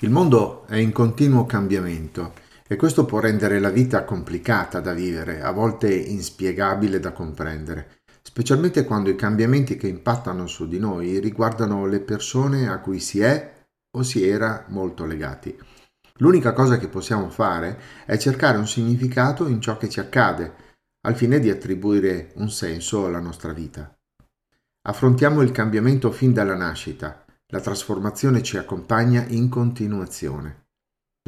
Il mondo è in continuo cambiamento e questo può rendere la vita complicata da vivere, a volte inspiegabile da comprendere, specialmente quando i cambiamenti che impattano su di noi riguardano le persone a cui si è o si era molto legati. L'unica cosa che possiamo fare è cercare un significato in ciò che ci accade, al fine di attribuire un senso alla nostra vita. Affrontiamo il cambiamento fin dalla nascita, la trasformazione ci accompagna in continuazione.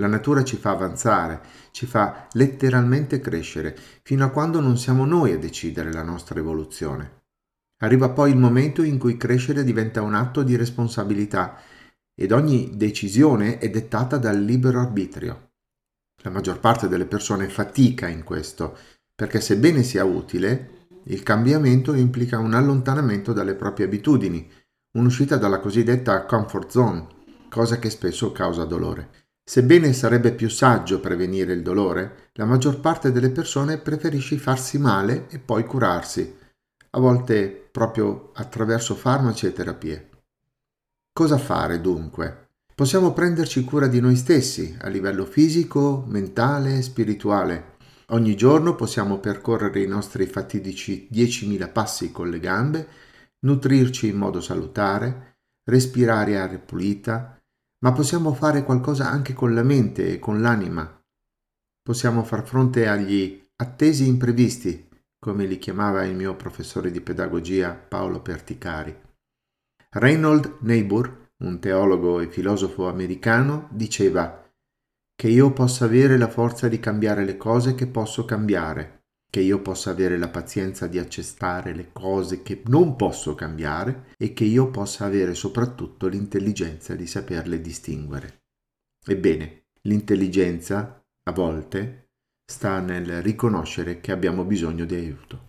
La natura ci fa avanzare, ci fa letteralmente crescere, fino a quando non siamo noi a decidere la nostra evoluzione. Arriva poi il momento in cui crescere diventa un atto di responsabilità ed ogni decisione è dettata dal libero arbitrio. La maggior parte delle persone fatica in questo, perché sebbene sia utile, il cambiamento implica un allontanamento dalle proprie abitudini, un'uscita dalla cosiddetta comfort zone, cosa che spesso causa dolore. Sebbene sarebbe più saggio prevenire il dolore, la maggior parte delle persone preferisce farsi male e poi curarsi, a volte proprio attraverso farmaci e terapie. Cosa fare dunque? Possiamo prenderci cura di noi stessi a livello fisico, mentale e spirituale. Ogni giorno possiamo percorrere i nostri fatidici 10.000 passi con le gambe nutrirci in modo salutare, respirare aria pulita, ma possiamo fare qualcosa anche con la mente e con l'anima. Possiamo far fronte agli attesi imprevisti, come li chiamava il mio professore di pedagogia Paolo Perticari. Reynold Niebuhr, un teologo e filosofo americano, diceva che io possa avere la forza di cambiare le cose che posso cambiare che io possa avere la pazienza di accettare le cose che non posso cambiare e che io possa avere soprattutto l'intelligenza di saperle distinguere. Ebbene, l'intelligenza, a volte, sta nel riconoscere che abbiamo bisogno di aiuto.